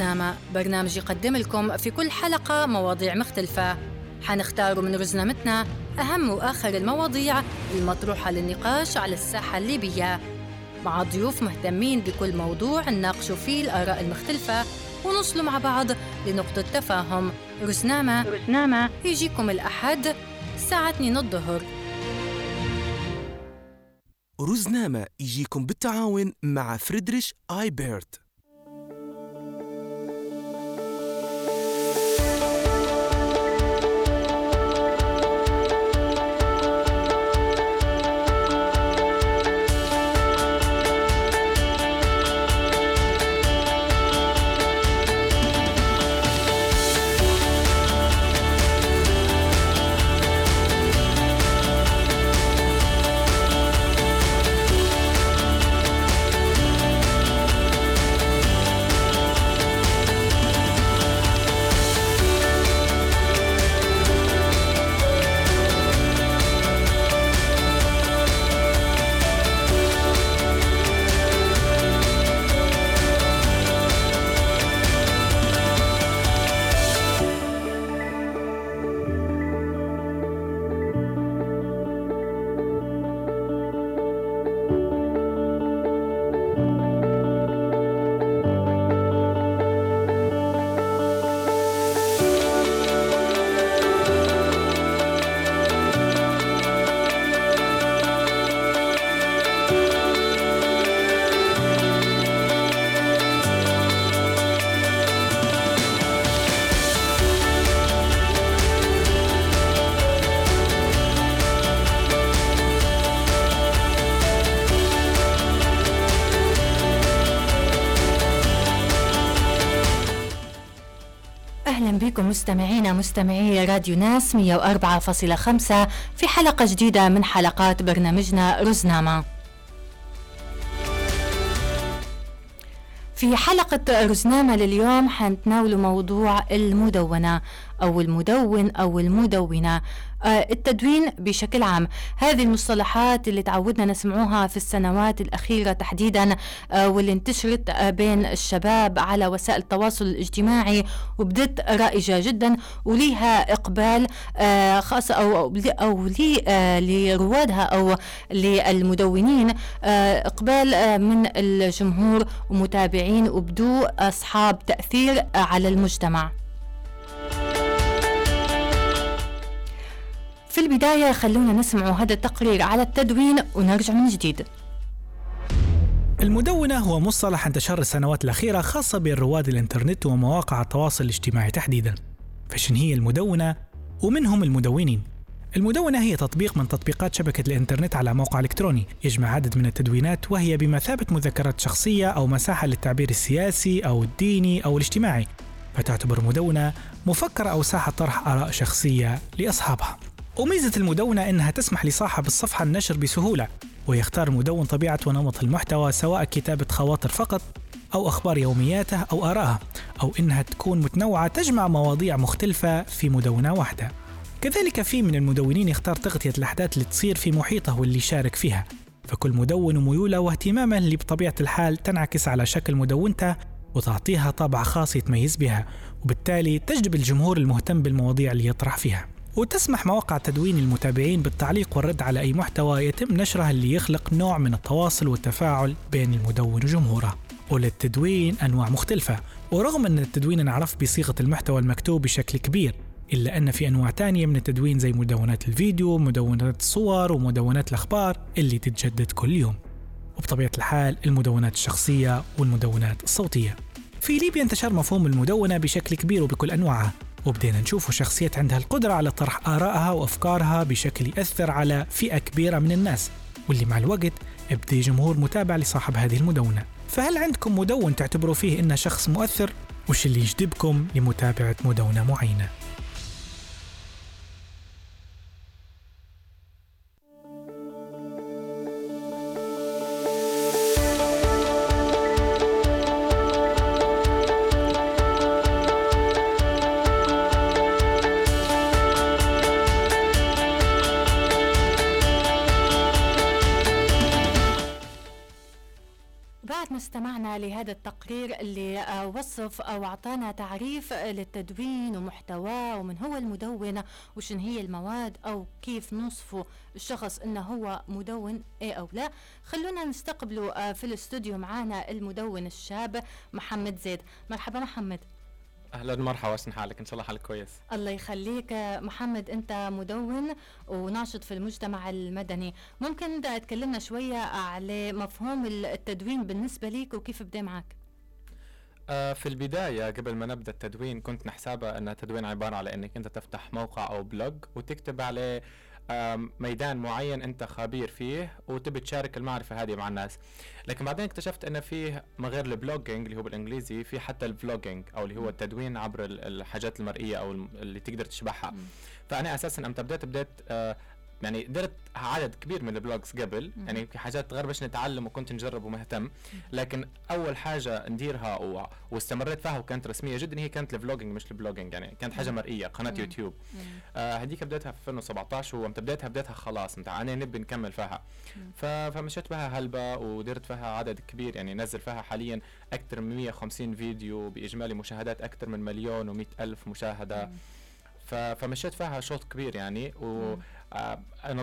رزنامة برنامج يقدم لكم في كل حلقة مواضيع مختلفة. حنختار من رزنامتنا أهم وآخر المواضيع المطروحة للنقاش على الساحة الليبية. مع ضيوف مهتمين بكل موضوع نناقشوا فيه الآراء المختلفة ونوصلوا مع بعض لنقطة تفاهم. رزنامة رزنامة. يجيكم الأحد الساعة 2 الظهر. رزنامة يجيكم بالتعاون مع فريدريش آيبرت. بكم مستمعينا مستمعي راديو ناس 104.5 في حلقة جديدة من حلقات برنامجنا رزنامة. في حلقة رزنامة لليوم حنتناول موضوع المدونة أو المدون أو المدونة. التدوين بشكل عام. هذه المصطلحات اللي تعودنا نسمعوها في السنوات الأخيرة تحديدا آه، واللي انتشرت آه، بين الشباب على وسائل التواصل الاجتماعي وبدت رائجة جدا وليها إقبال خاص أو أو لروادها أو للمدونين. إقبال من الجمهور ومتابعين وبدو أصحاب تأثير على المجتمع. في البداية خلونا نسمع هذا التقرير على التدوين ونرجع من جديد. المدونة هو مصطلح انتشر السنوات الأخيرة خاصة برواد الإنترنت ومواقع التواصل الاجتماعي تحديدا. فشن هي المدونة؟ ومنهم المدونين؟ المدونة هي تطبيق من تطبيقات شبكة الإنترنت على موقع إلكتروني. يجمع عدد من التدوينات وهي بمثابة مذكرات شخصية أو مساحة للتعبير السياسي أو الديني أو الاجتماعي. فتعتبر مدونة مفكرة أو ساحة طرح آراء شخصية لأصحابها. وميزة المدونة إنها تسمح لصاحب الصفحة النشر بسهولة ويختار المدون طبيعة ونمط المحتوى سواء كتابة خواطر فقط أو أخبار يومياته أو آرائها أو إنها تكون متنوعة تجمع مواضيع مختلفة في مدونة واحدة. كذلك في من المدونين يختار تغطية الأحداث اللي تصير في محيطه واللي يشارك فيها. فكل مدون وميوله واهتمامه اللي بطبيعة الحال تنعكس على شكل مدونته وتعطيها طابع خاص يتميز بها وبالتالي تجذب الجمهور المهتم بالمواضيع اللي يطرح فيها. وتسمح مواقع تدوين المتابعين بالتعليق والرد على أي محتوى يتم نشره اللي يخلق نوع من التواصل والتفاعل بين المدون وجمهوره. وللتدوين أنواع مختلفة ورغم أن التدوين انعرف بصيغة المحتوى المكتوب بشكل كبير إلا أن في أنواع تانية من التدوين زي مدونات الفيديو مدونات الصور ومدونات الأخبار اللي تتجدد كل يوم. وبطبيعة الحال المدونات الشخصية والمدونات الصوتية. في ليبيا انتشر مفهوم المدونة بشكل كبير وبكل أنواعها. وبدينا نشوف شخصيات عندها القدرة على طرح آرائها وأفكارها بشكل يأثر على فئة كبيرة من الناس واللي مع الوقت ابدي جمهور متابع لصاحب هذه المدونة فهل عندكم مدون تعتبروا فيه إنه شخص مؤثر؟ وش اللي يجذبكم لمتابعة مدونة معينة؟ استمعنا لهذا التقرير اللي وصف أو أعطانا تعريف للتدوين ومحتواه ومن هو المدون وشن هي المواد أو كيف نوصفه الشخص إنه هو مدون إيه أو لا. خلونا نستقبله آه، في الاستوديو معانا المدون الشاب محمد زيد. مرحبا محمد. أهلا مرحبا وسن حالك. إن شاء الله حالك كويس. الله يخليك. محمد أنت مدون وناشط في المجتمع المدني. ممكن تكلمنا شوية على مفهوم التدوين بالنسبة لك وكيف بدا معك؟ آه، في البداية قبل ما نبدأ التدوين كنت نحسبها أن التدوين عبارة على أنك أنت تفتح موقع أو blog وتكتب عليه ميدان معين انت خبير فيه وتبي تشارك المعرفة هذه مع الناس. لكن بعدين اكتشفت ان فيه ما غير ال blogging اللي هو بالإنجليزي في حتى ال vlogging أو اللي هو التدوين عبر الحاجات المرئية أو اللي تقدر تشبعها فأنا أساسا أمتى بديت بديت آه، يعني درت عدد كبير من ال blogs قبل مم. يعني في حاجات غير باش نتعلم وكنت نجرب ومهتم لكن أول حاجة نديرها و... واستمريت فيها وكانت رسمية جدا هي كانت ال vlogging مش ال blogging يعني كانت حاجة مرئية قناة مم. يوتيوب. آه هذيك بديتها في 2017 ومتى بديتها بديتها خلاص متاع أنا نبي نكمل فيها. ف... فمشيت بها هلبة ودرت فيها عدد كبير يعني نزل فيها حاليا أكثر من 150 فيديو بإجمالي مشاهدات أكثر من مليون و ألف مشاهدة. مم. فمشيت فيها شوط كبير يعني و آه،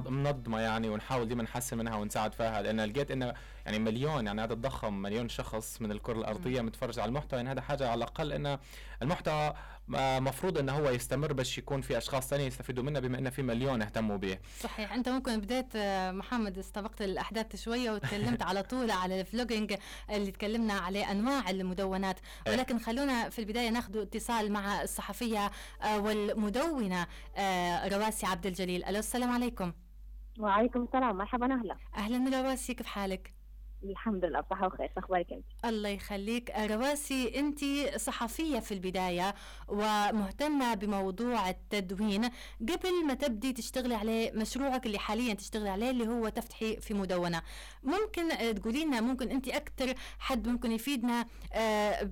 منظمة يعني ونحاول ديما نحسن منها ونساعد فيها لأن لقيت إنه يعني مليون يعني عدد ضخم مليون شخص من الكرة الأرضية متفرج على المحتوى يعني هذا حاجة على الأقل إنه المحتوى مفروض انه هو يستمر باش يكون في أشخاص ثانية يستفيدوا منه بما إنه في مليون اهتموا به صحيح. أنت ممكن بديت آه، محمد استبقت الأحداث شوية وتكلمت على طول على الفلوجينج اللي تكلمنا عليه أنواع المدونات. إيه. ولكن خلونا في البداية ناخذ اتصال مع الصحفية آه، والمدونة رواسي عبد الجليل. ألو السلام عليكم. وعليكم السلام. مرحبا أهلا. أهلا رواسي كيف حالك؟ الحمد لله بصحة وخير أخبارك أنت؟ الله يخليك. رواسي أنت صحفية في البداية ومهتمة بموضوع التدوين. قبل ما تبدي تشتغلي عليه مشروعك اللي حاليا تشتغلي عليه اللي هو تفتحي في مدونة ممكن تقولي لنا ممكن أنت أكثر حد ممكن يفيدنا آه،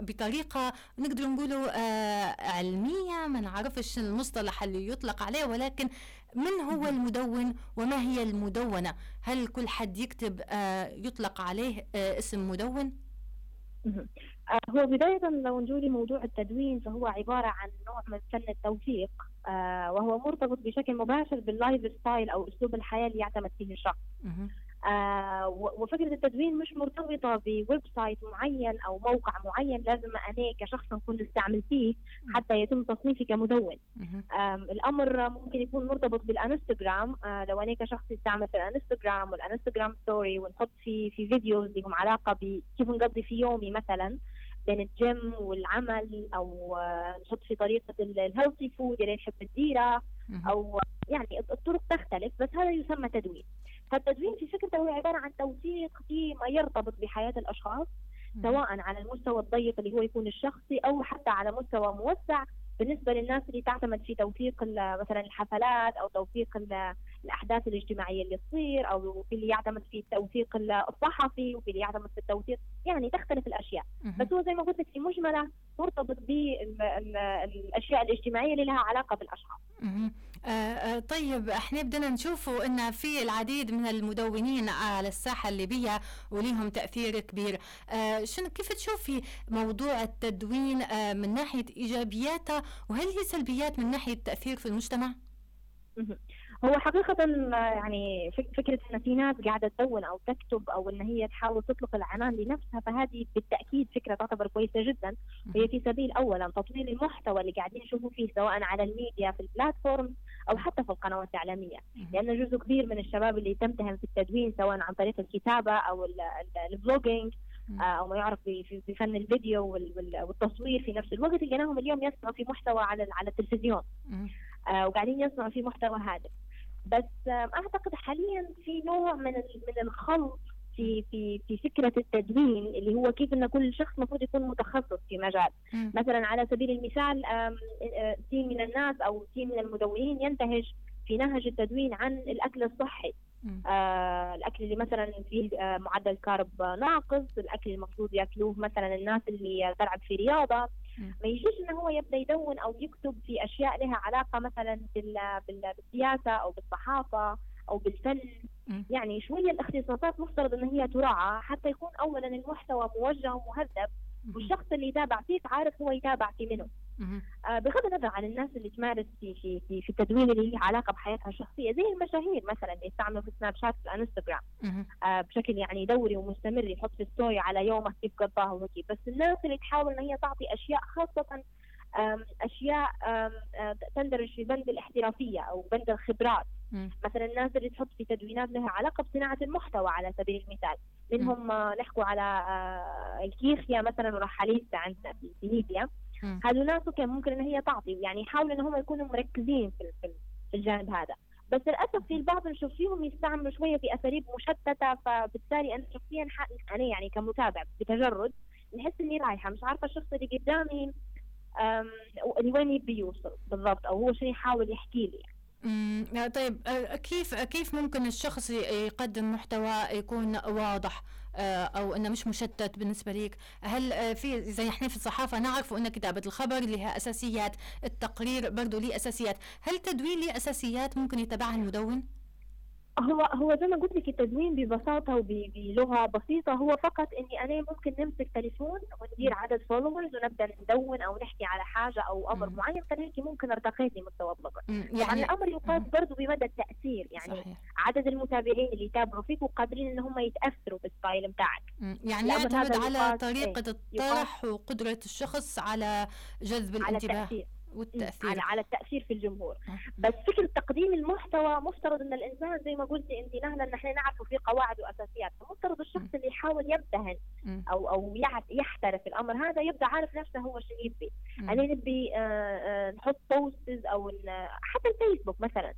بطريقة نقدر نقوله آه، علمية؟ ما نعرفش المصطلح اللي يطلق عليه ولكن من هو المدون وما هي المدونة؟ هل كل حد يكتب آه، يطلق عليه آه، اسم مدون؟ آه، هو بداية لو نجولي موضوع التدوين فهو عبارة عن نوع من فن التوثيق وهو مرتبط بشكل مباشر بال lifestyle أو أسلوب الحياة اللي يعتمد فيه الشخص. آه وفكرة التدوين مش مرتبطة ب website معين أو موقع معين لازم أنا كشخص أكون استعملتيه حتى يتم تصنيفي كمدون. الأمر ممكن يكون مرتبط بالإنستغرام. آه لو أنا كشخص يستعمل في الإنستغرام والإنستغرام story ونحط في في videos لهم علاقة بكيف نقضي في يومي مثلا بين الجيم والعمل أو آه نحط في طريقة ال healthy food اللي نحب نديرها أو يعني الطرق تختلف بس هذا يسمى تدوين. فالتدوين في فكرته هو عبارة عن توثيق فيما يرتبط بحياة الأشخاص سواء على المستوى الضيق اللي هو يكون الشخصي أو حتى على مستوى موسع. بالنسبة للناس اللي تعتمد في توثيق مثلا الحفلات أو توثيق الأحداث الاجتماعية اللي تصير أو في اللي يعتمد في التوثيق الصحفي وفي اللي يعتمد في التوثيق. يعني تختلف الأشياء. بس هو زي ما قلت لك في مجملة مرتبط بالاشياء الاجتماعية اللي لها علاقة بالأشخاص. آه آه طيب إحنا بدنا نشوفوا إن في العديد من المدونين على الساحة الليبية وليهم تأثير كبير. آه شنو كيف تشوفي موضوع التدوين آه من ناحية ايجابياته وهل هي سلبيات من ناحية التاثير في المجتمع؟ هو حقيقة يعني فكرة أن في ناس قاعدة تدون أو تكتب أو أن هي تحاول تطلق العنان لنفسها فهذه بالتأكيد فكرة تعتبر كويسة جدا هي في سبيل أولا تطوير المحتوى اللي قاعدين نشوفه فيه سواء على الميديا في ال platform أو حتى في القنوات الإعلامية. لأن جزء كبير من الشباب اللي تمتهن في التدوين سواء عن طريق الكتابة أو ال vlogging آه، أو ما يعرف بفن الفيديو والتصوير في نفس الوقت. لقيناهم اليوم يصنعوا في محتوى على على التلفزيون. آه، وقاعدين يصنعوا في محتوى هادف. بس أعتقد حاليا في نوع من من الخلط في في في فكرة التدوين اللي هو كيف إن كل شخص المفروض يكون متخصص في مجال. م. مثلا على سبيل المثال team من الناس أو team من المدونين ينتهج في نهج التدوين عن الأكل الصحي. آه الأكل اللي مثلا فيه آه معدل carb ناقص الأكل المفروض ياكلوه مثلا الناس اللي تلعب في رياضة. ما يجيش انه هو يبدأ يدون أو يكتب في أشياء لها علاقة مثلا بالسياسة أو بالصحافة أو بالفن. يعني شوية الاختصاصات مفترض إن هي تراعى حتى يكون اولا المحتوى موجه ومهذب والشخص اللي يتابع فيك عارف هو يتابع في منه. آه، بغض النظر عن الناس اللي تمارس في في في, في التدوين اللي لها علاقة بحياتها الشخصية زي المشاهير مثلا اللي يستعملوا في سناب شات في الانستغرام مهم. آه، بشكل يعني دوري ومستمر يحط في ستوري على يومه كيف قضاه وهيك. بس الناس اللي تحاول إن هي تعطي أشياء خاصة أشياء آم، آه، تندرج في بند الاحترافية أو بند الخبرات. مم. مثلا الناس اللي تحط في تدوينات لها علاقة بصناعة المحتوى على سبيل المثال منهم آه، نحكوا على آه، الكيخيا مثلا ورحاليستا عندنا في ليبيا مم. هذول ناس كان ممكن إن هي تعطي يعني يحاولوا إن هم يكونوا مركزين في في- الجانب هذا بس للأسف في البعض نشوف فيهم يستعملوا شوية في أساليب مشتتة فبالتالي أنا شخصيا أنا يعني كمتابع بتجرد نحس إني رايحة مش عارفة الشخص اللي قدامي لوين يبي يوصل بالضبط أو هو شو يحاول يحكي لي مم. طيب كيف كيف ممكن الشخص يقدم محتوى يكون واضح أو إنه مش مشتت بالنسبة ليك؟ هل في زي إحنا في الصحافة نعرف إن كتابة الخبر لها أساسيات التقرير برضه ليه أساسيات هل التدوين ليه أساسيات ممكن يتبعها المدون؟ هو هو زي ما قلت لك التدوين ببساطة وبلغه بسيطة هو فقط إني أنا ممكن نمسك تليفون وندير عدد followers ونبدأ ندون أو نحكي على حاجة أو أمر مم. معين فهيك ممكن ارتقيت لمستوى blogger. يعني الأمر يقاس. برضه بمدى التأثير يعني صحيح عدد المتابعين اللي يتابعوا فيك وقادرين إن هم يتأثروا بال style بتاعك. يعني يعتمد على طريقة الطرح وقدرة الشخص على جذب على الانتباه التأثير والتأثير. على على التأثير في الجمهور. آه. بس فكرة تقديم المحتوى مفترض إن الإنسان زي ما قلتي أنت نهلا ان إحنا نعرفه في قواعد وأساسيات فمفترض الشخص اللي يحاول مم. أو أو يحترف الأمر هذا يبدأ عارف نفسه هو شو يبي. أنا نبي آه، آه، نحط بوستز أو حتى الفيسبوك مثلا.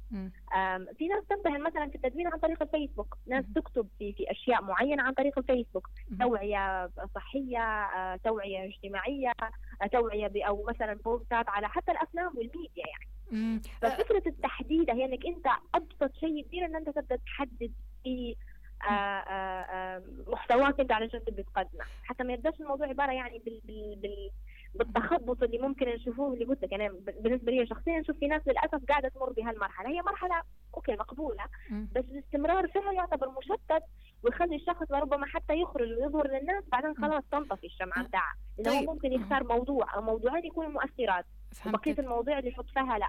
في ناس تبتهل مثلا في التدوين عن طريق الفيسبوك ناس. تكتب في في أشياء معينة عن طريق الفيسبوك. توعية صحية آه، توعية اجتماعية آه، توعية أو مثلا بوستات على حتى الأفلام والميديا يعني. ففكرة التحديد هي إنك أنت أبسط شيء يصير إن أنت تبدأ تحدد في آه، محتواك انت على شو تبي تقدمه حتى ما يبدأش الموضوع عبارة يعني بال بال بال بالتخبط اللي ممكن نشوفوه اللي قلت لك أنا بالنسبة لي شخصيا نشوف في ناس للأسف قاعدة تمر بهالمرحلة. هي مرحلة okay مقبولة. بس الاستمرار فيها يعتبر مشتت ويخلي الشخص لربما حتى يخرج ويظهر للناس بعدين خلاص تنطفي الشمعة بتاعها. لأنه طيب. ممكن يختار موضوع أو موضوعين يكونوا مؤثرات وبقية فهمتك. المواضيع اللي يحط فيها لا.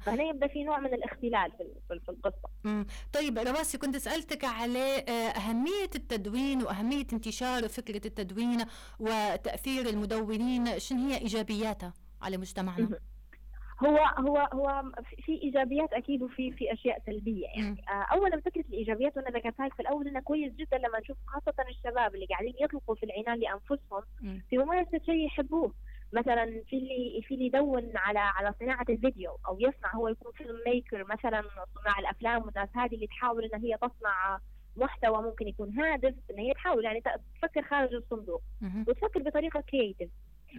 فهنا يبدأ في نوع من الاختلال في القصة مم. طيب رواسي كنت سألتك على آه، أهمية التدوين وأهمية انتشار فكرة التدوين وتأثير المدونين شن هي إيجابياتها على مجتمعنا مهم. هو هو هو في- إيجابيات أكيد وفي في أشياء سلبية يعني مم. آه، اولا فكرة الإيجابيات وأنا ذكرتها لك في الأول انه كويس جدا لما نشوف خاصة الشباب اللي قاعدين يطلقوا في العنان لأنفسهم مم. في ممارسة شيء يحبوه مثلا في اللي في اللي يدون على على صناعة الفيديو أو يصنع هو يكون فيلم ميكر مثلا صناع الأفلام والناس هذه اللي تحاول إن هي تصنع محتوى ممكن يكون هادف إن هي تحاول يعني تفكر خارج الصندوق. وتفكر بطريقة كرييتيف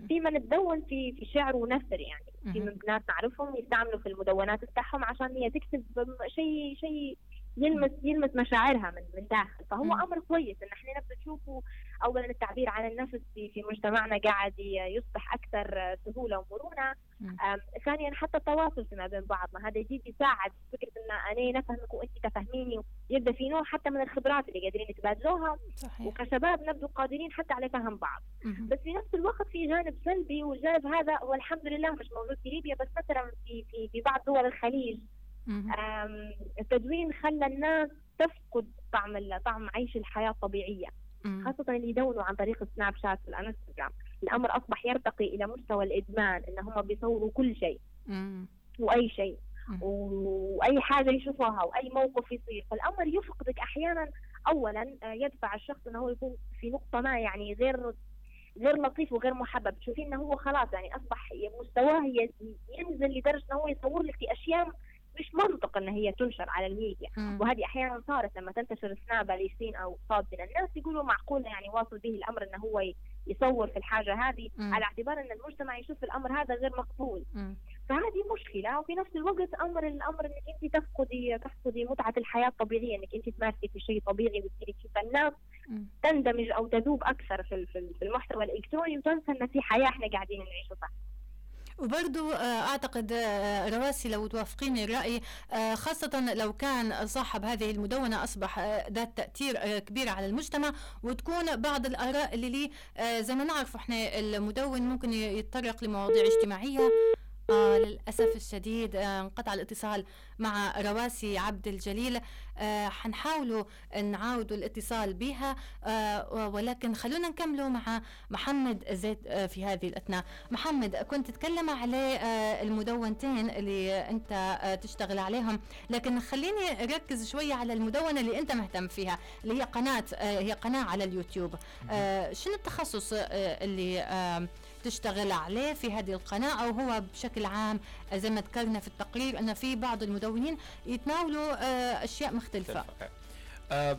في من تدون في في شعر ونثر يعني في. من ناس نعرفهم يستعملوا في المدونات بتاعهم عشان هي تكتب شيء شيء يلمس يلمس مشاعرها من من داخل فهو. أمر كويس إن إحنا نبدأ نشوفه اولا التعبير عن النفس في في مجتمعنا قاعد يصبح أكثر سهولة ومرونة. مم. ثانيا حتى التواصل فيما بين بعضنا. هذا يزيد يساعد فكره إن أنا نفهمك وأنت تفهميني يبدا في نوع حتى من الخبرات اللي قادرين يتبادلوها. صحيح. وكشباب نبدو قادرين حتى على فهم بعض. مهم. بس في نفس الوقت في جانب سلبي والجانب هذا هو الحمد لله مش موجود في ليبيا بس مثلا في في في بعض دول الخليج. التدوين خلى الناس تفقد طعم طعم عيش الحياة الطبيعية. مم. خاصة اللي يدونوا عن طريق السناب شات والانستغرام الأمر أصبح يرتقي إلى مستوى الإدمان إن هم بيصوروا كل شيء. وأي شيء. وأي حاجة يشوفوها وأي موقف يصير فالأمر يفقدك أحيانا اولا آه، يدفع الشخص إنه هو يكون في نقطة ما يعني غير غير لطيف وغير محبب تشوفين إنه هو خلاص يعني أصبح مستواه ينزل لدرجة إنه هو يصور لك في أشياء مش منطق إن هي تنشر على الميديا. وهذه أحيانا صارت لما تنتشر سناب لسين أو صاد من الناس يقولوا معقولة يعني واصل به الأمر إنه هو يصور في الحاجة هذه. على اعتبار إن المجتمع يشوف الأمر هذا غير مقبول. فهذه مشكلة وفي نفس الوقت أمر الأمر إنك أنت تفقدي تفقدي متعة الحياة الطبيعية إنك أنت تمارسي في شيء طبيعي وتصيري تشوف الناس. تندمج أو تذوب أكثر في في ال- في المحتوى الإلكتروني وتنسى إن في حياة إحنا قاعدين نعيشها وبرضو آه، أعتقد آه، رواسي لو توافقيني الرأي آه، خاصة لو كان صاحب هذه المدونة أصبح آه، ذات تأثير آه، كبير على المجتمع وتكون بعض الآراء اللي ليه زي ما نعرف إحنا المدون ممكن يتطرق لمواضيع اجتماعية. آه للأسف الشديد آه انقطع الاتصال مع رواسي عبد الجليل. آه حنحاولوا نعاودوا الاتصال بها آه ولكن خلونا نكملوا مع محمد زيد آه في هذه الأثناء. محمد كنت تتكلم على آه المدونتين اللي أنت آه تشتغل عليهم لكن خليني أركز شوية على المدونة اللي أنت مهتم فيها اللي هي قناة آه هي قناة على اليوتيوب. آه شنو التخصص آه اللي آه تشتغل عليه في هذه القناة أو هو بشكل عام زي ما ذكرنا في التقرير أن في بعض المدونين يتناولوا آه، أشياء مختلفة. آه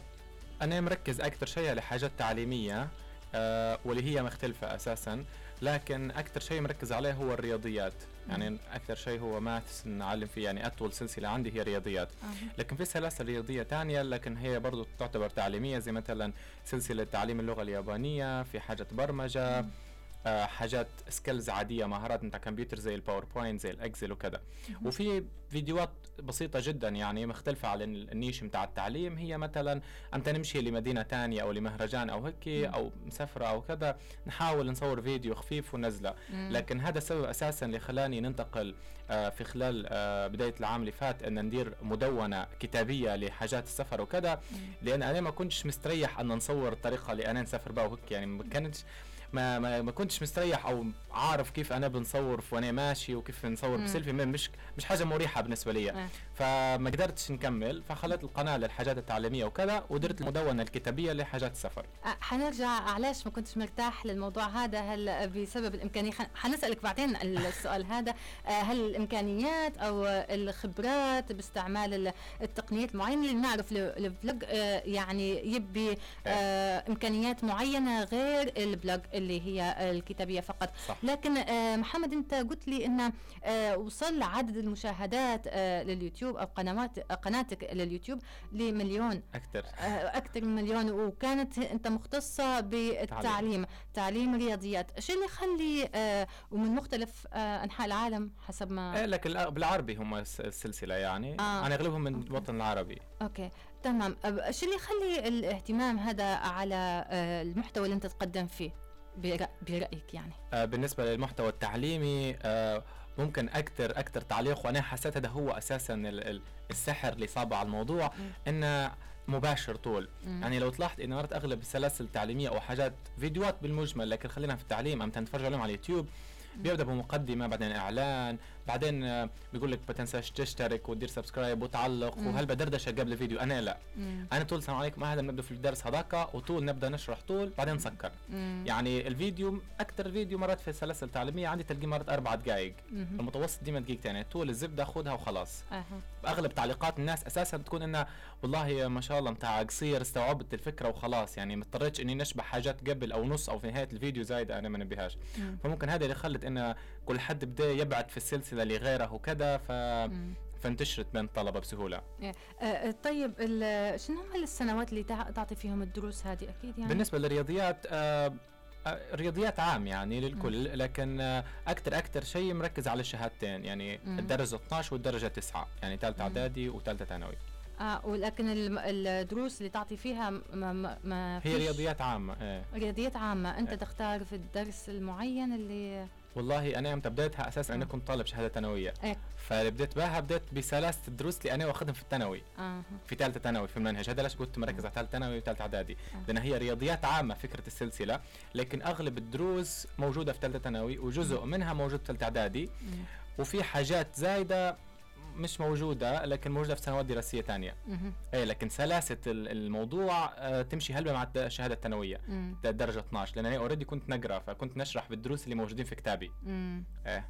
أنا مركز أكثر شيء على حاجات تعليمية آه واللي هي مختلفة أساسا لكن أكثر شيء مركز عليه هو الرياضيات. يعني أكثر شيء هو maths نعلم فيه يعني أطول سلسلة عندي هي رياضيات. لكن في سلاسل رياضية تانية لكن هي برضو تعتبر تعليمية زي مثلا سلسلة تعليم اللغة اليابانية في حاجة برمجة. آه، حاجات skills عادية مهارات بتاع كمبيوتر زي ال PowerPoint زي ال Excel وكذا وفي فيديوهات بسيطة جدا يعني مختلفة على النيش بتاع التعليم. هي مثلا أنت نمشي لمدينة تانية أو لمهرجان أو هيك أو مسافرة أو كذا نحاول نصور فيديو خفيف وننزله لكن هذا السبب أساسا اللي خلاني ننتقل آه، في خلال آه، بداية العام اللي فات أن ندير مدونة كتابية لحاجات السفر وكذا لأن أنا ما كنتش مستريح أن نصور الطريقة اللي أنا نسافر بها وهيك يعني ما كانتش ما ما, ما كنتش مستريح أو عارف كيف أنا بنصور وأنا ماشي وكيف نصور. بسيلفي مش مش حاجة مريحة بالنسبة لي آه. فما قدرتش نكمل فخلت القناة للحاجات التعليمية وكذا ودرت المدونة الكتابية لحاجات السفر. آه، حنرجع علاش ما كنتش مرتاح للموضوع هذا؟ هل بسبب الإمكانية؟ حنسألك بعدين السؤال هذا. آه، هل الإمكانيات أو الخبرات باستعمال ال- التقنيات المعينه اللي نعرف ال- الفلوج آه، يعني يبي إمكانيات معينة غير ال blog اللي هي الكتابية فقط. صح. لكن محمد أنت قلت لي إن وصل عدد المشاهدات آه، لليوتيوب أو قنوات قناتك لليوتيوب لمليون أكثر. آه، أكثر من مليون وكانت أنت مختصة بالتعليم. تعليم. رياضيات شو اللي يخلي آه، ومن مختلف آه، أنحاء العالم حسب ما إيه لكن بالعربي هم الس- السلسله يعني. آه. أنا أغلبهم من الوطن العربي. أوكي. تمام. شو اللي يخلي الاهتمام هذا على المحتوى اللي أنت تقدم فيه؟ برأ- برأيك يعني. بالنسبة للمحتوى التعليمي ممكن أكثر أكثر تعليق وأنا حسيت هذا هو أساسا ال- ال- السحر اللي صاب على الموضوع إنه مباشر طول. مم. يعني لو تلاحظ انه مرات أغلب السلاسل التعليمية أو حاجات فيديوهات بالمجمل لكن خلينا في التعليم ام تتفرج عليهم على اليوتيوب بيبدأ بمقدمة بعدين إعلان بعدين آه، بيقول لك ما تنساش تشترك وتدير subscribe وتعلق. وهل بدردشة قبل الفيديو أنا لا مم. أنا طول السلام عليكم هذا بنبدأ في الدرس هذاك وطول نبدأ نشرح طول بعدين نسكر. يعني الفيديو أكثر فيديو مرات في السلاسل التعليميه عندي تلقيه مرات أربع دقائق. المتوسط ديما دقيقتين يعني طول الزبدة خذها وخلاص أها. أغلب تعليقات الناس أساسا بتكون إنها والله ما شاء الله متاع قصير استوعبت الفكرة وخلاص يعني ما اضطريتش إني نشبح حاجات قبل أو نص أو في نهاية الفيديو زايدة أنا ما نبيهاش مم. فممكن هذا اللي خلت إن كل حد بدا يبعد في السلسلة لغيره وكذا ف مم. فانتشرت بين الطلبة بسهولة. آه، طيب شنو هم السنوات اللي تع- تعطي فيهم الدروس هذه؟ أكيد يعني. بالنسبة للرياضيات آه آه، رياضيات عام يعني للكل لكن آه، أكثر أكثر شيء مركز على الشهادتين يعني. الدرجة 12 والدرجة 9 يعني ثالثه. إعدادي وثالثه ثانوي. آه ولكن الدروس اللي تعطي فيها ما, ما, ما هي رياضيات عامة إيه. رياضيات عامة. أنت إيه. تختار في الدرس المعين اللي والله أنا يوم بديتها أساسا أنا مم. كنت طالب شهادة ثانوية إيه. فاللي بديت بها بديت بسلاسه الدروس اللي أنا واخذهم في الثانوي آه. في ثالثة ثانوي في المنهج هذا ليش كنت مركز على ثالثة ثانوي وثالثة إعدادي آه. لأن هي رياضيات عامة فكرة السلسلة لكن أغلب الدروس موجودة في ثالثة ثانوي وجزء منها موجود في ثالثة إعدادي. وفي حاجات زايدة مش موجودة لكن موجودة في سنوات دراسية ثانية. إيه لكن سلاسة ال- الموضوع آه، تمشي هلبة مع الشهاده الثانوية. مم. درجة 12 لأن أنا already كنت نقرأ فكنت نشرح بالدروس اللي موجودين في كتابي. مم. إيه.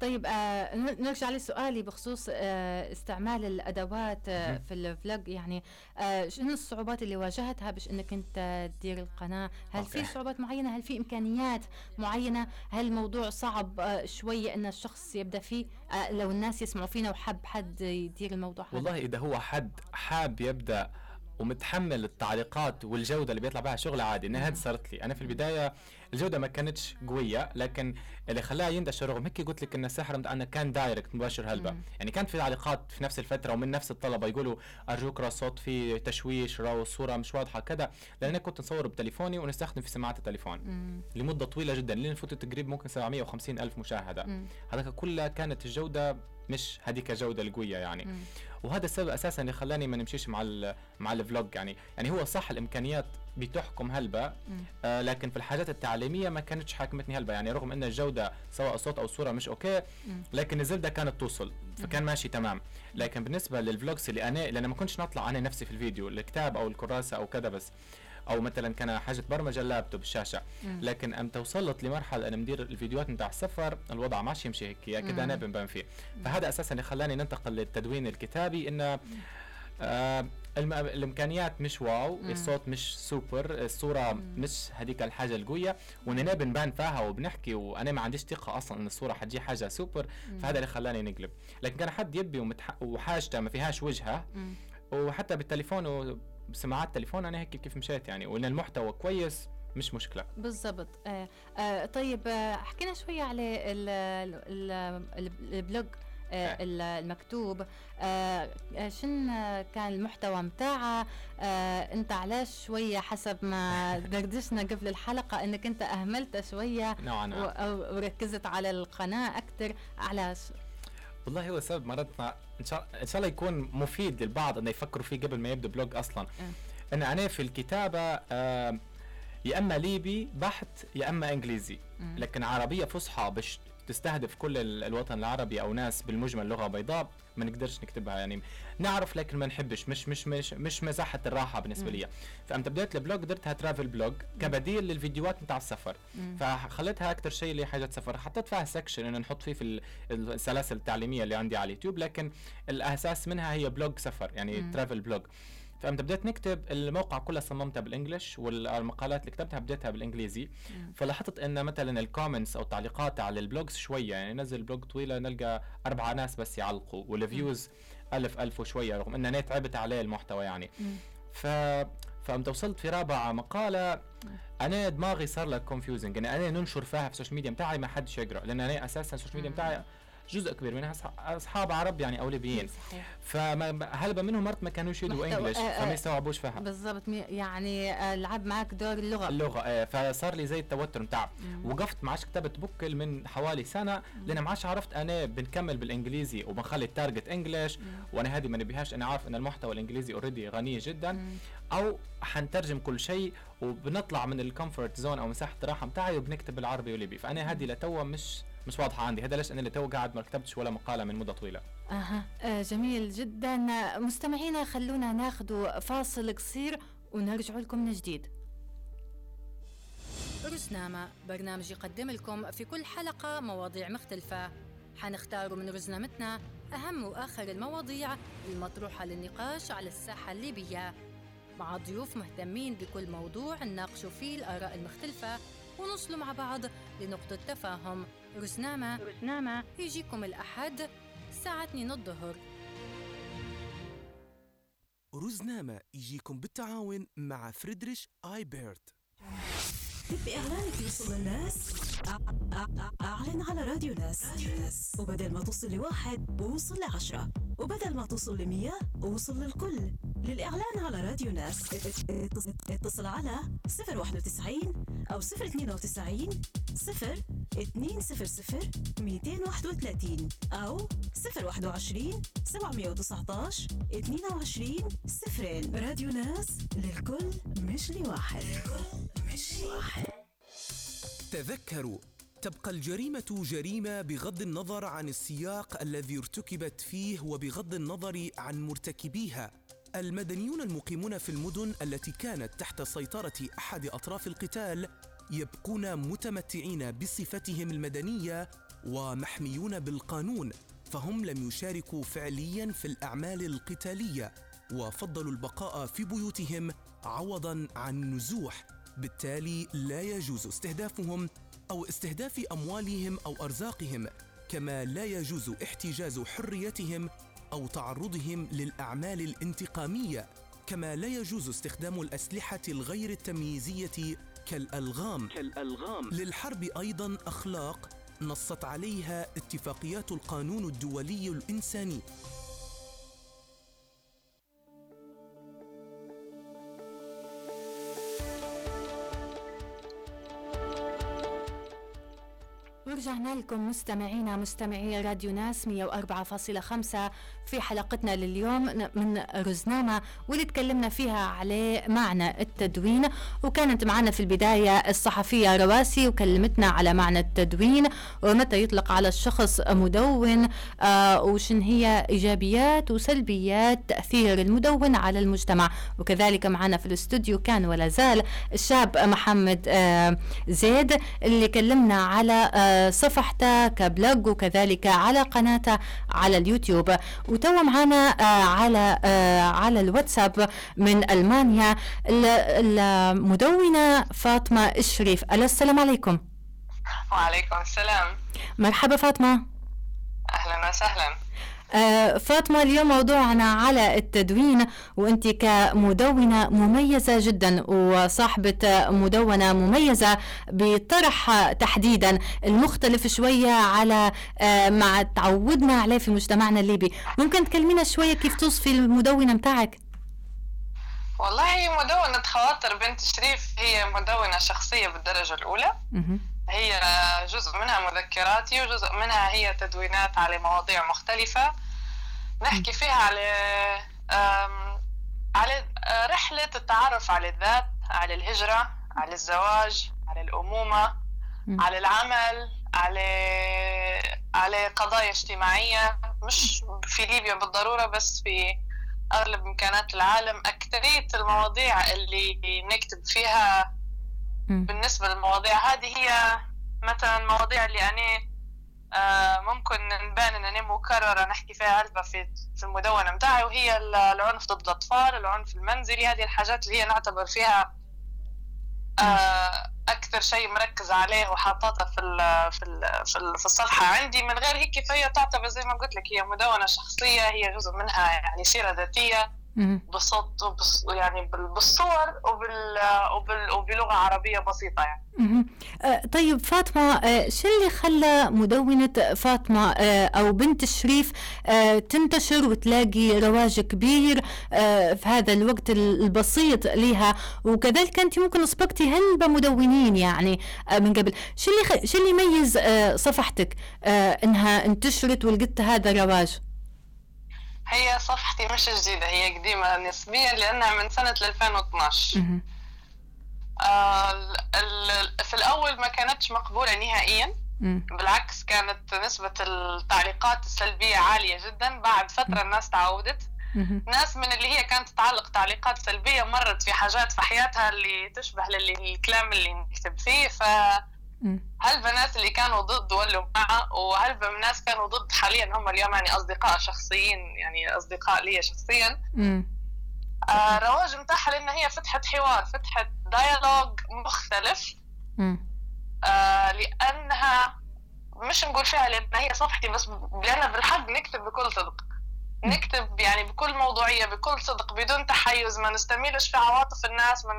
طيب آه نرجع لسؤالي بخصوص آه استعمال الأدوات آه مهم. في ال vlog. يعني آه شنو الصعوبات اللي واجهتها باش إنك أنت تدير القناة؟ هل في. صعوبات معينة؟ هل في إمكانيات معينة؟ هل الموضوع صعب آه شوية إن الشخص يبدأ فيه؟ لو الناس يسمعوا فينا وحب حد يدير الموضوع هذا. والله إذا هو حد حاب يبدأ ومتحمل التعليقات والجودة اللي بيطلع بها شغل عادي إنها هذه صارت لي. أنا في البداية الجودة ما كانتش قوية لكن اللي خلاها ينتشر رغم هيك قلت لك إن السحر أنا كان direct مباشر هلبة مم. يعني كان في تعليقات في نفس الفترة ومن نفس الطلبة يقولوا أرجوك را الصوت فيه تشويش را الصورة مش واضحة كذا لأن كنت نصور بتليفوني ونستخدم في سماعات التليفون مم. لمدة طويلة جدا لين فوت تقريبا ممكن 750 ألف مشاهدة. هذاك كلها كانت الجودة مش هذيك الجودة القوية يعني مم. وهذا السبب أساسا اللي خلاني ما نمشيش مع ال مع ال vlog يعني يعني هو صح الإمكانيات بتحكم هلبة مم. آه لكن في الحاجات التعليمية ما كانتش حاكمتني هلبة يعني رغم إن الجودة سواء الصوت أو الصورة مش okay مم. لكن الزبده كانت توصل فكان ماشي تمام لكن بالنسبة لل vlogs اللي أنا لأن ما كنتش نطلع أنا نفسي في الفيديو الكتاب أو الكراسة أو كذا بس أو مثلا كان حاجة برمجة اللابتوب الشاشة مم. لكن إمتى وصلت لمرحلة أنا مدير الفيديوهات نتاع السفر الوضع ماشي يمشي هيك مم. أنا بنبان فيه فهذا أساسا اللي خلاني ننتقل للتدوين الكتابي إنه آه الم... الإمكانيات مش wow مم. الصوت مش سوبر الصورة مم. مش هذيك الحاجة القوية واننا بنبان فيها وبنحكي وأنا ما عنديش ثقة أصلا إن الصورة حتجي حاجة سوبر مم. فهذا اللي خلاني نقلب لكن كان حد يبي ومتح... وحاجته ما فيهاش وجهة مم. وحتى بالتليفون وبسماعات التليفون أنا هيك كيف مشيت يعني وإن المحتوى كويس مش مشكلة بالضبط آه آه طيب آه حكينا شوية على ال- ال- ال- ال blog ال- المكتوب. آه آه، شن آه، كان المحتوى متاعه؟ آه انت علاش شوية حسب ما دردشنا قبل الحلقة انك انت أهملت نوعا ما. أو- وركزت على القناة أكثر علاش؟ والله هو السبب مرات ما إن شاء إن شاء الله يكون مفيد للبعض إنه يفكروا فيه قبل ما يبدأ blog أصلا. إن أنا في الكتابة آه يا إما ليبي بحت يا إما إنجليزي. لكن عربية فصحى باش تستهدف كل ال- الوطن العربي أو ناس بالمجمل لغة بيضاء ما نقدرش نكتبها يعني نعرف لكن ما نحبش مش مش مش مش مساحة الراحة بالنسبة. لي فامتى بديت ال blog درتها travel blog كبديل للفيديوهات نتاع السفر. فخليتها أكثر شيء لحاجات سفر حطيت فيها section إنه نحط فيه في ال- السلاسل التعليمية اللي عندي على اليوتيوب لكن الأساس منها هي blog سفر يعني. travel blog فامتى بديت نكتب الموقع كله صممتها بال English والمقالات اللي كتبتها بديتها بالإنجليزي. فلاحظت إن مثلا ال comments أو التعليقات على ال blogs شوية يعني نزل blog طويله نلقى أربعة ناس بس يعلقوا وال views ألف ألف وشوية رغم إن أنا تعبت عليه المحتوى يعني. ف فقمت وصلت في رابع مقالة أنا دماغي صار لك confusing يعني أنا ننشر فيها في ال social media بتاعي ما حدش يقرأ لأن أنا أساسا ال social media. بتاعي جزء كبير منها أصحاب عرب يعني أو ليبيين صحيح فهلبا منهم مرات ما كانوا يشيدوا English آه، آه. فما يستوعبوش فيها. بالضبط. يعني آه، لعب معك دور اللغة. آه، فصار لي زي التوتر بتاع مم. وقفت ما عادش كتبت بكل من حوالي سنة لأن ما عادش عرفت أنا بنكمل بالإنجليزي وبنخلي ال target English. وأنا هذه ما نبيهاش. أنا عارف إن المحتوى الإنجليزي already غني جدا. أو حنترجم كل شيء وبنطلع من ال comfort zone أو مساحة الراحة بتاعي وبنكتب بالعربي والليبي. فأنا هذه لتوا مش مش واضحة عندي. هذا ليش أنا لتوا قاعد ما كتبتش ولا مقالة من مدة طويلة. أها. آه جميل جدا. مستمعينا خلونا ناخذ فاصل قصير ونرجع لكم من جديد. رزنامة برنامج يقدم لكم في كل حلقة مواضيع مختلفة. حنختار من رزنامتنا أهم وآخر المواضيع المطروحة للنقاش على الساحة الليبية. مع ضيوف مهتمين بكل موضوع نناقشوا فيه الآراء المختلفة ونوصلوا مع بعض لنقطة تفاهم. رزنامة رزنامة يجيكم الأحد الساعة 2 الظهر. رزنامة يجيكم بالتعاون مع فريدريش آيبرت. تبي إعلانك يوصل للناس؟ أعلن على راديو ناس. وبدل ما توصل لواحد وصل لعشرة. وبدل ما توصل لمية وصل للكل. للإعلان على راديو ناس. ات- اتصل- على 091 أو 092 0 200 231 أو 021 719 22 صفرين. راديو ناس للكل مش لواحد. تذكروا تبقى الجريمة جريمة بغض النظر عن السياق الذي ارتكبت فيه وبغض النظر عن مرتكبيها. المدنيون المقيمون في المدن التي كانت تحت سيطرة أحد أطراف القتال يبقون متمتعين بصفتهم المدنية ومحميون بالقانون، فهم لم يشاركوا فعليا في الأعمال القتالية وفضلوا البقاء في بيوتهم عوضا عن النزوح بالتالي لا يجوز استهدافهم أو استهداف أموالهم أو أرزاقهم كما لا يجوز احتجاز حريتهم أو تعرضهم للأعمال الانتقامية كما لا يجوز استخدام الأسلحة الغير التمييزية كالألغام. كالألغام. للحرب أيضا أخلاق نصت عليها اتفاقيات القانون الدولي الإنساني. ورجعنا لكم مستمعينا مستمعي راديو ناس 104.5 في حلقتنا لليوم من رزنامة واللي تكلمنا فيها على معنى التدوين. وكانت معنا في البداية الصحفية رواسي وكلمتنا على معنى التدوين ومتى يطلق على الشخص مدون آه وشن هي إيجابيات وسلبيات تأثير المدون على المجتمع. وكذلك معنا في الاستوديو كان ولا زال الشاب محمد آه زيد اللي كلمنا على آه صفحته كبلوج وكذلك على قناته على اليوتيوب. وتوا معنا آه، على آه، على الواتساب من ألمانيا المدونة فاطمة الشريف. السلام عليكم. وعليكم السلام. مرحبا فاطمة. أهلا وسهلا. فاطمة اليوم موضوعنا على التدوين وأنت كمدونة مميزة جدا وصاحبة مدونة مميزة بطرح تحديدا. المختلف شوية على آه، ما تعودنا عليه في مجتمعنا الليبي. ممكن تكلمينا شوية كيف توصفي المدونة متاعك؟ والله مدونة خواطر بنت شريف هي مدونة شخصية بالدرجة الأولى. هي جزء منها مذكراتي وجزء منها هي تدوينات على مواضيع مختلفة. نحكي فيها على على رحلة التعرف على الذات على الهجرة على الزواج على الأمومة على العمل على على قضايا اجتماعية. مش في ليبيا بالضرورة بس في أغلب إمكانات العالم. أكثرية المواضيع اللي نكتب فيها بالنسبة للمواضيع هذه هي مثلا المواضيع اللي أنا آه، ممكن نبان انني مكرره نحكي فيها هلبة في المدونة متاعي وهي العنف ضد الأطفال العنف المنزلي هذه الحاجات اللي هي نعتبر فيها آه، أكثر شيء مركز عليه وحاططها في ال في ال في, ال في الصفحه عندي. من غير هيك فهي تعتبر زي ما قلت لك هي مدونة شخصية هي جزء منها يعني سيرة ذاتية. بصوت وبص يعني بالصور وبال وبال وبلغة عربية بسيطة يعني. أه طيب فاطمة أه شو اللي خلى مدونة فاطمة أه أو بنت الشريف تنتشر وتلاقي رواج كبير في هذا الوقت البسيط لها وكذلك أنت ممكن سبقتي هلبة مدونين يعني من قبل. شو اللي شو اللي يميز صفحتك إنها انتشرت ولقيت هذا الرواج؟ هي صفحتي مش جديدة هي قديمة نسبيا لأنها من سنة 2012 آه في الأول ما كانتش مقبولة نهائيا. بالعكس كانت نسبة التعليقات السلبية عالية جدا. بعد فترة الناس تعودت. ناس من اللي هي كانت تعلق تعليقات سلبية مرت في حاجات في حياتها اللي تشبه للكلام اللي نكتب فيه ف هل بنات اللي كانوا ضد ولوا مع وهل ناس كانوا ضد حاليا؟ هم اليوم يعني أصدقاء شخصيين يعني أصدقاء لي شخصيا. آه رواج متاحة لأن هي فتحت حوار فتحت ديالوج مختلف. آه لأنها مش نقول فيها لأن هي صفحتي بس لأن بالحق نكتب بكل صدق. نكتب يعني بكل موضوعية بكل صدق بدون تحيز ما نستميلش في عواطف الناس ما,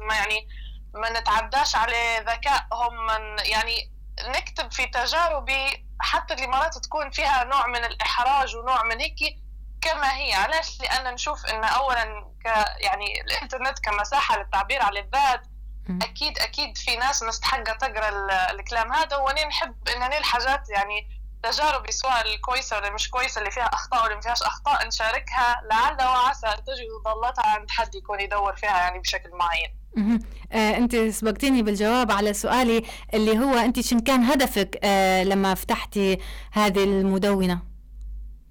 ما يعني ما نتعداش على ذكائهم من يعني نكتب في تجاربي حتى اللي مرات تكون فيها نوع من الإحراج ونوع من هيك كما هي. علاش؟ لأن نشوف أن أولا ك يعني الإنترنت كمساحة للتعبير عن الذات أكيد أكيد في ناس مستحقة تقرأ الكلام هذا وأنا نحب أن الحاجات يعني تجاربي سواء الكويسة ولا مش كويسة اللي فيها أخطاء ولا ما فيهاش أخطاء نشاركها لعل وعسى تجد ضلتها عند حد يكون يدور فيها يعني بشكل معين. آه، انت سبقتيني بالجواب على سؤالي اللي هو انت شن كان هدفك آه، لما فتحتي هذه المدونة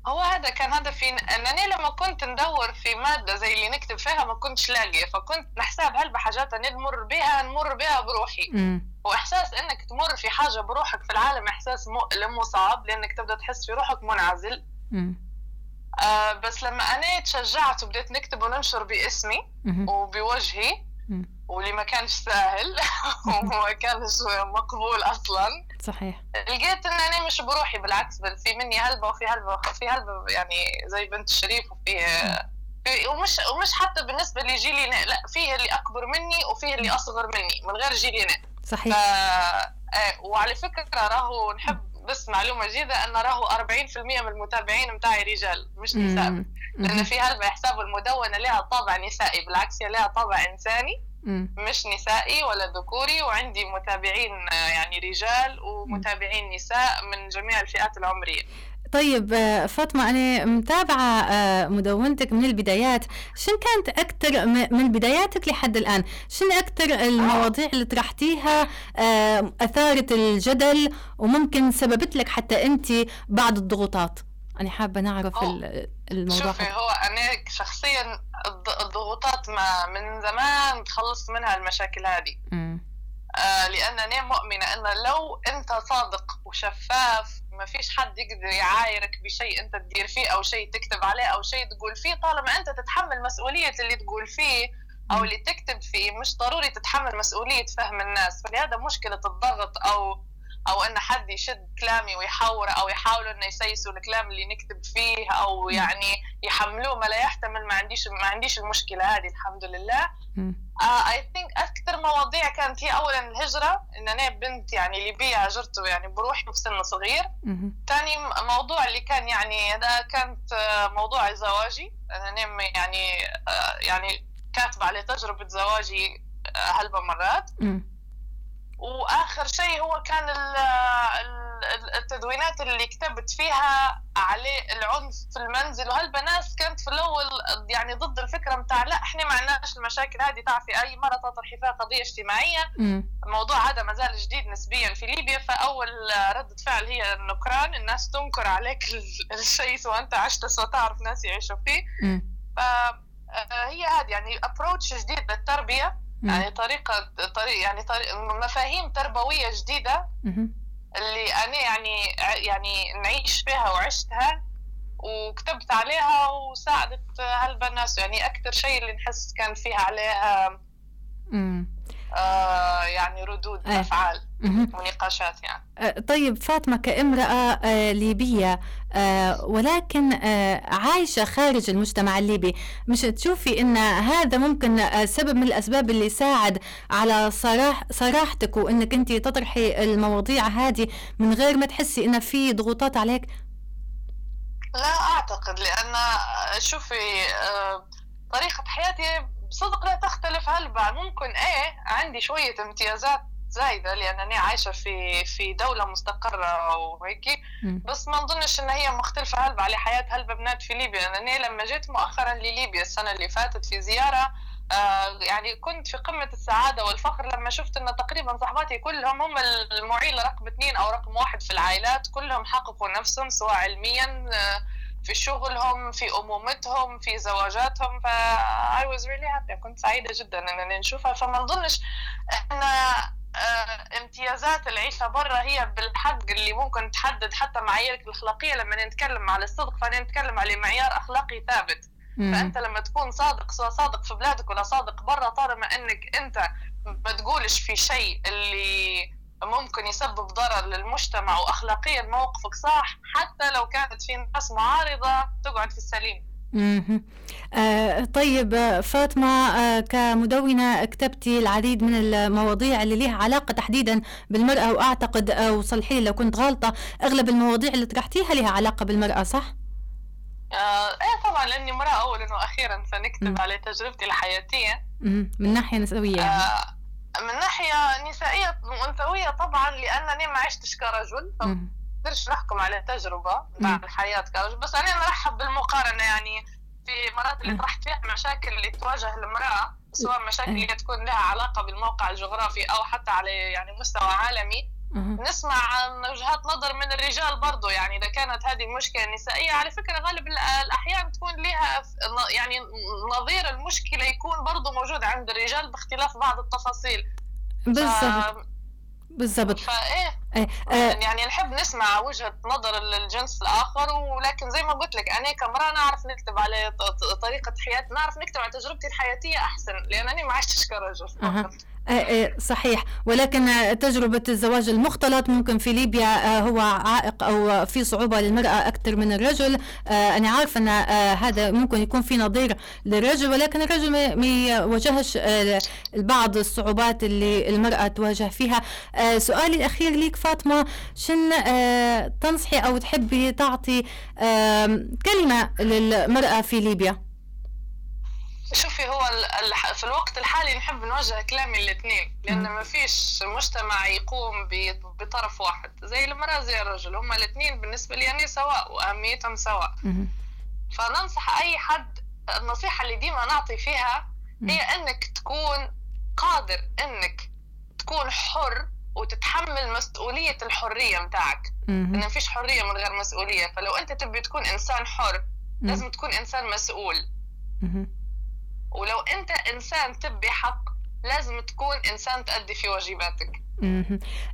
هو هذا كان هدفي أنني لما كنت ندور في مادة زي اللي نكتب فيها ما كنتش لاقية فكنت نحساب هل بحاجات نمر بها نمر بها بروحي م. وإحساس إنك تمر في حاجة بروحك في العالم إحساس مؤلم وصعب لأنك تبدأ تحس في روحك منعزل م. آه بس لما أنا تشجعت وبديت نكتب وننشر باسمي م. وبوجهي واللي ما كانش سهل وما كانش مقبول أصلا. صحيح. لقيت إن أنا مش بروحي بالعكس بل في مني هلبة وفي هلبة في هلبة يعني زي بنت الشريف وفي ومش ومش حتى بالنسبة لجيلي لا فيه اللي أكبر مني وفيه اللي أصغر مني من غير جيلي صحيح. ف... آه وعلى فكرة راهو نحب بس معلومة جديدة أن راهو 40% من المتابعين متاعي رجال مش نساء. لأن في هلبة حساب المدونة لها طابع نسائي بالعكس هي لها طابع إنساني مش نسائي ولا ذكوري. وعندي متابعين آه، يعني رجال ومتابعين نساء من جميع الفئات العمرية. طيب آه، فاطمة أنا متابعة آه، مدونتك من البدايات. شن كانت أكثر من بداياتك لحد الآن؟ شن أكثر المواضيع اللي طرحتيها أثارت الجدل وممكن سببت لك حتى أنت بعض الضغوطات؟ أنا حابة نعرف الموضوع شوفي هو أنا شخصيا الضغوطات ما من زمان تخلصت منها المشاكل هذه. آه لأنني مؤمنة أن لو أنت صادق وشفاف ما فيش حد يقدر يعايرك بشيء أنت تدير فيه أو شيء تكتب عليه أو شيء تقول فيه. طالما أنت تتحمل مسؤولية اللي تقول فيه أو اللي تكتب فيه مش ضروري تتحمل مسؤولية فهم الناس. فلهذا مشكلة الضغط أو أو إن حد يشد كلامي ويحوره أو يحاولوا إنه يسيسوا الكلام اللي نكتب فيه أو يعني يحملوه ما لا يحتمل ما عنديش ما عنديش المشكلة هذه الحمد لله. اي uh, ثينك أكثر مواضيع كانت هي اولا الهجرة إن أنا بنت يعني ليبية هاجرت يعني بروحي في سن صغير. ثاني موضوع اللي كان يعني هذا كانت آه، موضوع زواجي. أنا يعني uh, يعني كاتبة عليه تجربة زواجي آه، هلبة مرات. وآخر شيء هو كان التدوينات اللي كتبت فيها عليه العنف في المنزل. وهالبنات كانت في الأول يعني ضد الفكرة متاع لا إحنا ما عندناش المشاكل هذه تعرفي أي مرة تطرحي فيها قضية اجتماعية. الموضوع هذا ما زال جديد نسبيا في ليبيا. فأول ردة فعل هي النكران الناس تنكر عليك الشيء سواء أنت عشت سواء تعرف ناس يعيشوا فيه. فهي هذه يعني ابروتش جديد للتربية. يعني طريقة طريق يعني طريق مفاهيم تربوية جديدة اللي أنا يعني يعني نعيش فيها وعشتها وكتبت عليها وساعدت هالبنات يعني أكثر شيء اللي نحس كان فيها عليها آه يعني ردود أيه. أفعال ونقاشات يعني. آه، طيب فاطمة كامرأة آه، ليبية آه، ولكن عايشة خارج المجتمع الليبي مش تشوفي إن هذا ممكن سبب من الأسباب اللي ساعد على صراح صراحتك وإنك أنت تطرحي المواضيع هذه من غير ما تحسي إن في ضغوطات عليك؟ لا أعتقد لأن شوفي طريقة حياتي بصدق لا تختلف هلبا. ممكن إيه عندي شوية امتيازات زايدة لأنني عايشة في في دولة مستقرة وهيك. بس ما نظنش إن هي مختلفة هلبا على حياة هلبا بنات في ليبيا. لأنني لما جيت مؤخرا لليبيا السنة اللي فاتت في زيارة آه يعني كنت في قمة السعادة والفخر لما شفت أن تقريبا صحباتي كلهم هم المعيلة رقم اثنين أو رقم واحد في العائلات. كلهم حققوا نفسهم سواء علميا آه في شغلهم في أمومتهم في زواجاتهم ف I was really happy. كنت سعيدة جدا انني نشوفها. فما نظنش إن آه، امتيازات العيشة برا هي بالحق اللي ممكن تحدد حتى معاييرك الأخلاقية. لما نتكلم على الصدق فأنا نتكلم على معيار أخلاقي ثابت. فأنت لما تكون صادق سواء صادق في بلادك ولا صادق برا طالما إنك أنت ما تقولش في شيء اللي ممكن يسبب ضرر للمجتمع واخلاقيا. موقفك صح حتى لو كانت في ناس معارضة تقعد في السليم. آه طيب فاطمة آه كمدونة كتبتي العديد من المواضيع اللي لها علاقة تحديدا بالمرأة وأعتقد آه وصلحي لو كنت غلطة أغلب المواضيع اللي طرحتيها لها علاقة بالمرأة صح؟ آه إيه طبعا لأني امرأة اولا وأخيرا فنكتب على تجربتي الحياتية. من ناحية نسوية يعني. آه من ناحية نسائية وأنثوية طبعا لأنني ما عشتش كرجل فمقدرش نحكم على تجربة مع الحياة كرجل. بس أنا نرحب بالمقارنة يعني في مرات اللي طرحت فيها مشاكل اللي تواجه المرأة سواء مشاكل اللي تكون لها علاقة بالموقع الجغرافي أو حتى على يعني مستوى عالمي. نسمع عن وجهات نظر من الرجال برضو يعني إذا كانت هذه المشكلة النسائية على فكرة غالب الأحيان تكون لها يعني نظير المشكلة يكون برضو موجود عند الرجال باختلاف بعض التفاصيل بالضبط بالضبط فايه إيه. آه. يعني نحب نسمع وجهة نظر الجنس الآخر ولكن زي ما قلت لك أنا كمراه نعرف نكتب على طريقة حياتي نعرف نكتب على تجربتي الحياتية أحسن لانني ما عشتش كرجل. صحيح. ولكن تجربة الزواج المختلط ممكن في ليبيا هو عائق أو في صعوبة للمرأة أكثر من الرجل. أنا عارفة أن هذا ممكن يكون في نظير للرجل ولكن الرجل ما يواجهش بعض الصعوبات اللي المرأة تواجه فيها. سؤالي الأخير ليك فاطمة شن تنصحي أو تحبي تعطي كلمة للمرأة في ليبيا؟ شوفي هو في الوقت الحالي نحب نوجه كلامي الاثنين لأن ما فيش مجتمع يقوم بطرف واحد زي المراه زي الرجل هما الاثنين بالنسبة لي يعني سواء وأهميتهم سواء. فننصح أي حد النصيحة اللي ديما نعطي فيها هي إنك تكون قادر إنك تكون حر وتتحمل مسؤولية الحرية متاعك. إن ما فيش حرية من غير مسؤولية. فلو أنت تبي تكون إنسان حر لازم تكون إنسان مسؤول. ولو انت انسان تبي حق لازم تكون انسان تأدي في واجباتك.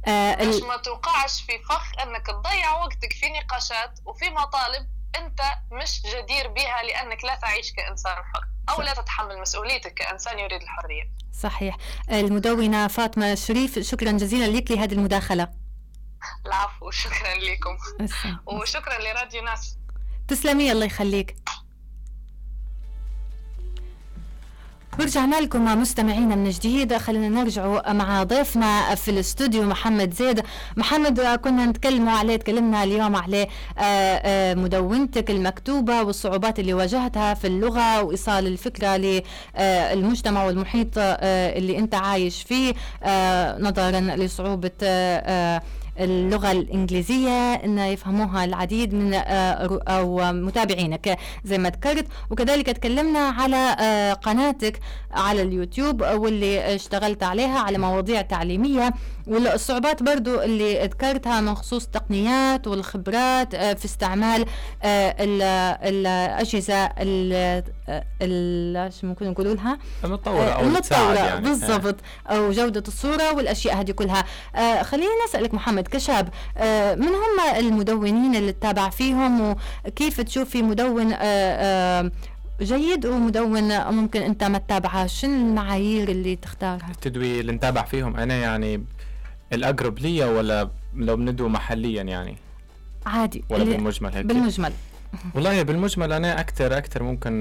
آه مش ما توقعش في فخ انك تضيع وقتك في نقاشات وفي مطالب انت مش جدير بها لأنك لا تعيش كإنسان حر أو لا تتحمل مسؤوليتك كإنسان يريد الحرية. صحيح. المدونة فاطمة شريف شكرا جزيلا لك لهذه المداخلة. العفو شكرا لكم. وشكرا لراديو ناس. تسلمي الله يخليك. ورجعنا لكم مستمعينا من جديد. خلينا نرجع مع ضيفنا في الاستوديو محمد زيد. محمد كنا نتكلموا عليه تكلمنا اليوم عليه آه، آه، مدونتك المكتوبة والصعوبات اللي واجهتها في اللغة وإيصال الفكرة للمجتمع والمحيط آه، اللي أنت عايش فيه نظرا لصعوبة اللغة الإنجليزية أن يفهموها العديد من آه، أو متابعينك زي ما ذكرت. وكذلك تكلمنا على آه، قناتك على اليوتيوب واللي اشتغلت عليها على مواضيع تعليمية. والصعوبات برضو اللي ذكرتها من خصوص التقنيات والخبرات آه، في استعمال الأجهزة شو ممكن نقول لها المتطورة أو المتطورة يعني. بالضبط. أو جودة الصورة والأشياء هذه كلها. خليني نسألك محمد كشاب آه، من هم المدونين اللي تتابع فيهم؟ وكيف تشوف في مدون آه، آه، جيد ومدون ممكن أنت ما تتابعه شنو المعايير اللي تختارها؟ التدوين اللي نتابع فيهم؟ أنا يعني الأقرب لي ولا لو بندو محليا يعني؟ عادي. ولا بالمجمل هيك؟ بالمجمل. والله بالمجمل أنا أكثر أكثر ممكن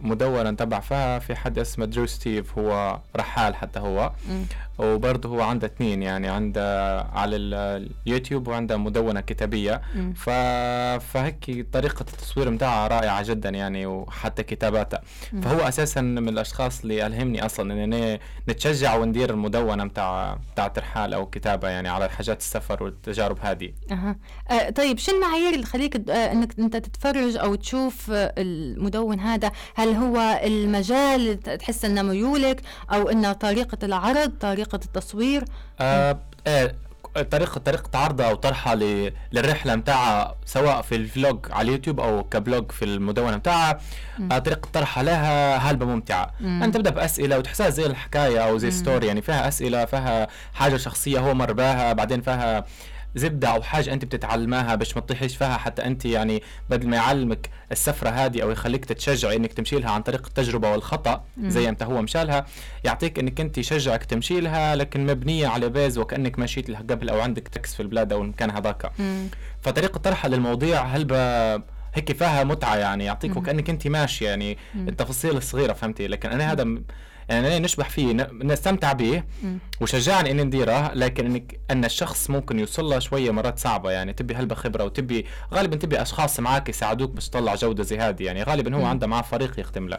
مدونه نتبع فيها في حد اسمه درو ستيف هو رحال حتى هو. وبرضه هو عنده اثنين يعني عنده على اليوتيوب وعنده مدونة كتابية. ف... فهيك طريقة التصوير متاعها رائعة جدا يعني وحتى كتاباتها فهو أساسا من الأشخاص اللي ألهمني أصلا إني نتشجع وندير المدونة متاع متاع ترحال أو كتابة يعني على حاجات السفر والتجارب هذه. أه. أه طيب شو المعايير اللي تخليك آه إنك أنت تتفرج أو تشوف المدون هذا؟ هل هو المجال تحس إنه ميولك أو إنه طريقة العرض طريقة طريقة التصوير؟ آه إيه طريقة طريقة عرضها أو طرحها للرحلة متاعها سواء في ال vlog على اليوتيوب أو ك blog في المدونة متاعها آه طريقة طرحها لها هلبة ممتعة. مم. أنت تبدأ بأسئلة وتحسها زي الحكاية أو زي story يعني فيها أسئلة فيها حاجة شخصية هو مر بها بعدين فيها زبدة أو حاجة أنت بتتعلمها باش ما تطيحيش فيها حتى أنت يعني بدل ما يعلمك السفرة هذه أو يخليك تتشجعي إنك تمشي لها عن طريق التجربة والخطأ زي أنت هو مشالها يعطيك إنك أنت يشجعك تمشي لها لكن مبنية على بيز وكأنك مشيت لها قبل أو عندك تكس في البلاد أو المكان هذاك. فطريقة طرحها للمواضيع هلبا هيك فيها متعة يعني يعطيك وكأنك أنت ماشي يعني التفاصيل الصغيرة فهمتي؟ لكن أنا هذا يعني أنا نشبح فيه نستمتع به وشجعني إني نديره لكن إنك أن الشخص ممكن يوصل له شوية مرات صعبة. يعني تبي هلبة خبرة وتبي غالبا تبي أشخاص معك يساعدوك باش تطلع جودة زي هذه يعني غالبا هو عنده معه فريق يخدم له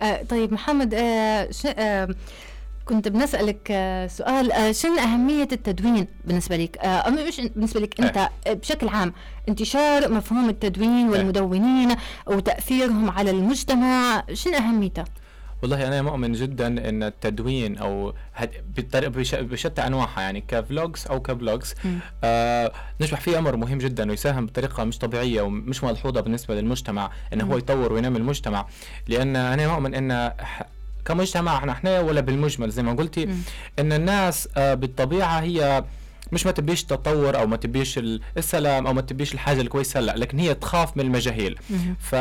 آه طيب محمد آه آه كنت بنسألك آه، سؤال آه، شنو أهمية التدوين بالنسبة لك؟ آه، مش بالنسبة لك أنت بشكل عام انتشار مفهوم التدوين والمدونين وتأثيرهم على المجتمع شنو أهميته؟ والله أنا مؤمن جدا إن التدوين أو بشتى أنواعها يعني كفلوجز أو كبلوجز. آه نشبح فيه أمر مهم جدا ويساهم بطريقة مش طبيعية ومش ملحوظة بالنسبة للمجتمع إنه هو يطور وينمي المجتمع. لأن أنا مؤمن إن كمجتمع إحنا ولا بالمجمل زي ما قلتي إن الناس آه بالطبيعة هي مش ما تبيش تطور أو ما تبيش السلام أو ما تبيش الحاجة الكويسه لا لكن هي تخاف من المجاهيل. ف...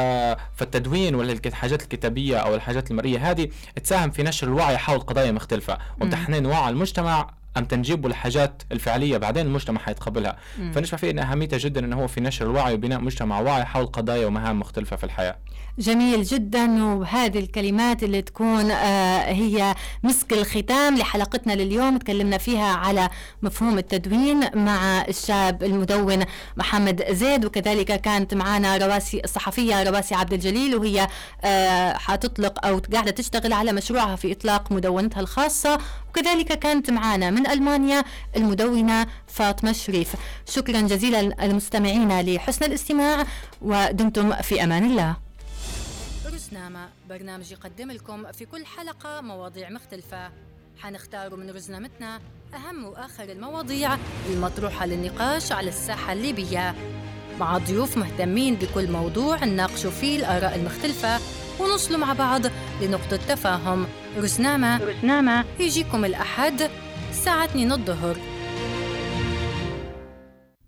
فالتدوين ولا الحاجات الكتابية أو الحاجات المرئية هذه تساهم في نشر الوعي حول قضايا مختلفة. وتحنين وعي المجتمع ام تنجيب الحاجات الفعلية بعدين المجتمع حيتقبلها. فنشوف فيه ان اهميته جدا إنه هو في نشر الوعي وبناء مجتمع واعي حول قضايا ومهام مختلفة في الحياة. جميل جدا. وهذه الكلمات اللي تكون آه هي مسك الختام لحلقتنا لليوم. تكلمنا فيها على مفهوم التدوين مع الشاب المدون محمد زيد. وكذلك كانت معنا رواسي الصحفية رواسي عبد الجليل. وهي آه حتطلق أو قاعدة تشتغل على مشروعها في إطلاق مدونتها الخاصة. وكذلك كانت معنا من ألمانيا المدونة فاطمة شريف. شكرا جزيلا المستمعين لحسن الاستماع ودمتم في أمان الله. رزنامة برنامج يقدم لكم في كل حلقة مواضيع مختلفة. حنختار من رزنامتنا أهم وآخر المواضيع المطروحة للنقاش على الساحة الليبية. مع ضيوف مهتمين بكل موضوع نناقشوا فيه الآراء المختلفة ونوصلوا مع بعض لنقطة تفاهم. رزنامة رزنامة. يجيكم الأحد الساعة 2 الظهر.